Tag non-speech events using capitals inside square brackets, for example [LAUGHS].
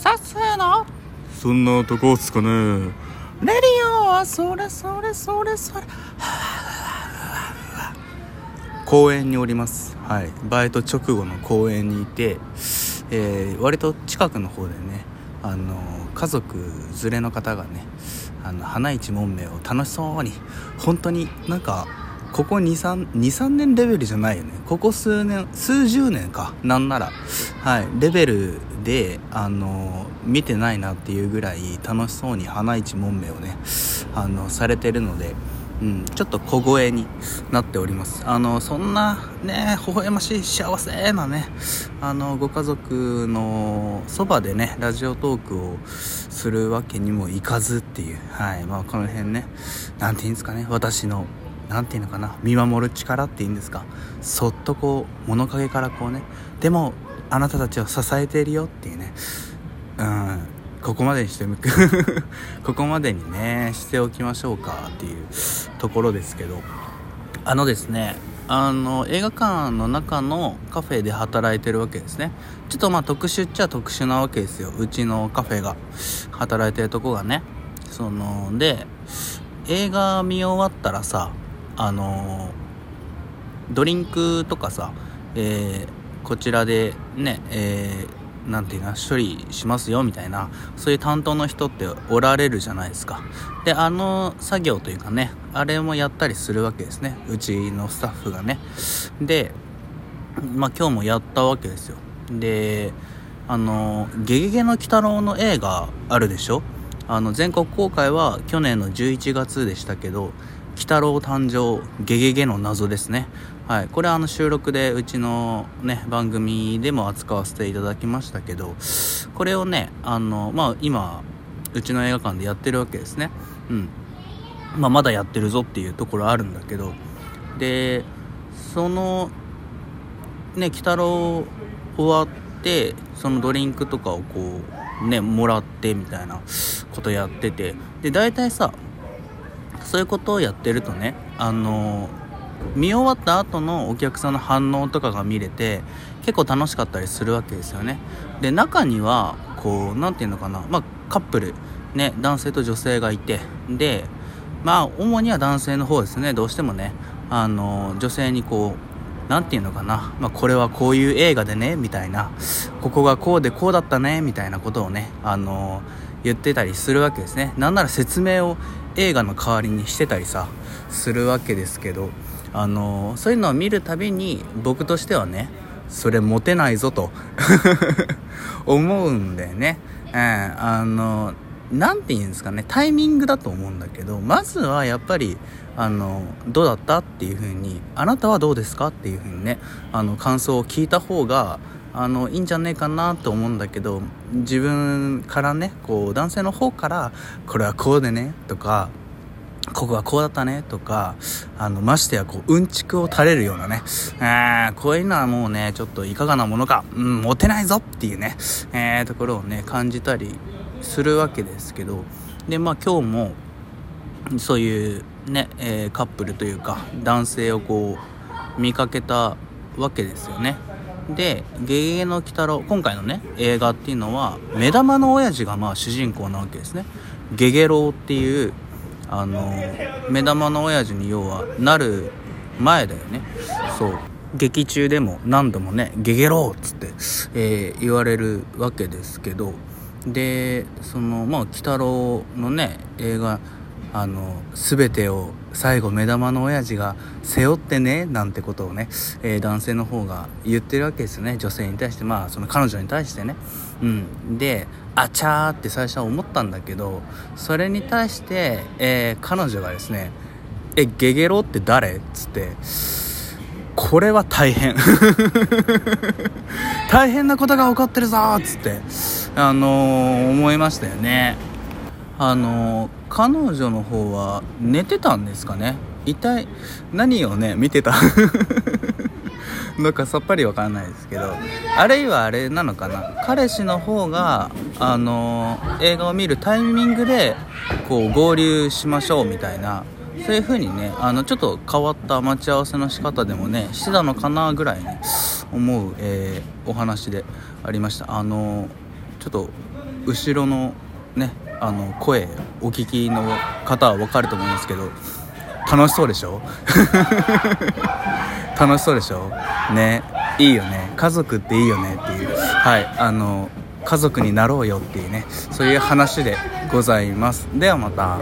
さすのそんなとこっすかねレディオはそれそれそれそれ。公園におります。はい。バイト直後の公園にいて、えー割と近くの方でねあの家族連れの方がねあの花一門名を楽しそうに本当になんかここ23年レベルじゃないよね。ここ数年数十年か。なんならはい。レベルであの見てないなっていうぐらい楽しそうに花一門名をねあのされてるのでうん、ちょっと小声になっております。あのそんなね微笑ましい幸せなねあのご家族のそばでねラジオトークをするわけにもいかずっていうはい。まあこの辺ねなんていうんですかね私のなんていうのかな見守る力っていうんですかそっとこう物陰からこうねでもあなたたちを支えているよっていうね。うん。ここまでにして [LAUGHS] ここまでにねしておきましょうかっていうところですけど。あのですねあの映画館の中のカフェで働いてるわけですね。ちょっとまあ特殊っちゃ特殊なわけですよ。うちのカフェが。働いてるとこがね。そので映画見終わったらさあのドリンクとかさ、えーこちらでね、えーなんていうか処理しますよみたいなそういう担当の人っておられるじゃないですか。であの作業というかねあれもやったりするわけですね。うちのスタッフがね。でまあ今日もやったわけですよ。であの「ゲゲゲの鬼太郎」の映画あるでしょ？あの全国公開は去年の11月でしたけど「鬼太郎誕生ゲゲゲの謎」ですね。はい、これはあの収録でうちのね番組でも扱わせていただきましたけどこれをねあのまあ今うちの映画館でやってるわけですね。うん。まあまだやってるぞっていうところあるんだけど。でそのね鬼太郎終わってそのドリンクとかをこうねもらってみたいなことやってて。で大体さそういうことをやってるとねあの見終わった後のお客さんの反応とかが見れて結構楽しかったりするわけですよね。で中にはこう何て言うのかなまあカップルね男性と女性がいてでまあ主には男性の方ですねどうしてもねあの女性にこう何て言うのかな、まあ、これはこういう映画でねみたいなここがこうでこうだったねみたいなことをねあの言ってたりするわけですね。なんなら説明を映画の代わりにしてたりさするわけですけどあのそういうのを見るたびに僕としてはねそれモテないぞと [LAUGHS] 思うんだよね、うん、あの何て言うんですかねタイミングだと思うんだけどまずはやっぱりあのどうだったっていう風にあなたはどうですかっていう風にねあの感想を聞いた方があのいいんじゃねえかなと思うんだけど自分からねこう男性の方からこれはこうでねとかここがこうだったねとかあのましてやこううんちくを垂れるようなね、えー、こういうのはもうねちょっといかがなものか、うん、モテないぞっていうね、えー、ところをね感じたりするわけですけどでまあ今日もそういうね、えーカップルというか男性をこう見かけたわけですよね。で「ゲゲゲの鬼太郎」今回のね映画っていうのは目玉の親父がまあ主人公なわけですね。ゲゲロウっていうあの目玉の親父に要はなる前だよね。そう。劇中でも何度もね「ゲゲロウ」っつって、えー言われるわけですけどでそのまあ鬼太郎のね映画あの全てを最後目玉の親父が背負ってねなんてことをね、えー男性の方が言ってるわけですよね。女性に対してまあその彼女に対してね。うん。であちゃーって最初は思ったんだけどそれに対して、えー彼女がですね「えゲゲロって誰?」っつってこれは大変。[LAUGHS] 大変なことが起こってるぞっつって。あの思いましたよね。あの彼女の方は寝てたんですかね？一体何をね見てた？[LAUGHS] のかさっぱりわからないですけど。あるいはあれなのかな？彼氏の方があの映画を見るタイミングでこう合流しましょうみたいな。そういう風にねあのちょっと変わった待ち合わせの仕方でもねしてたのかなぐらいに思う、えーお話でありました。あのちょっと後ろのねあの声お聞きの方は分かると思うんですけど楽しそうでしょ？楽しそうでしょ？[LAUGHS] ねいいよね。家族っていいよねっていう。はいあの家族になろうよっていうねそういう話でございます。ではまた。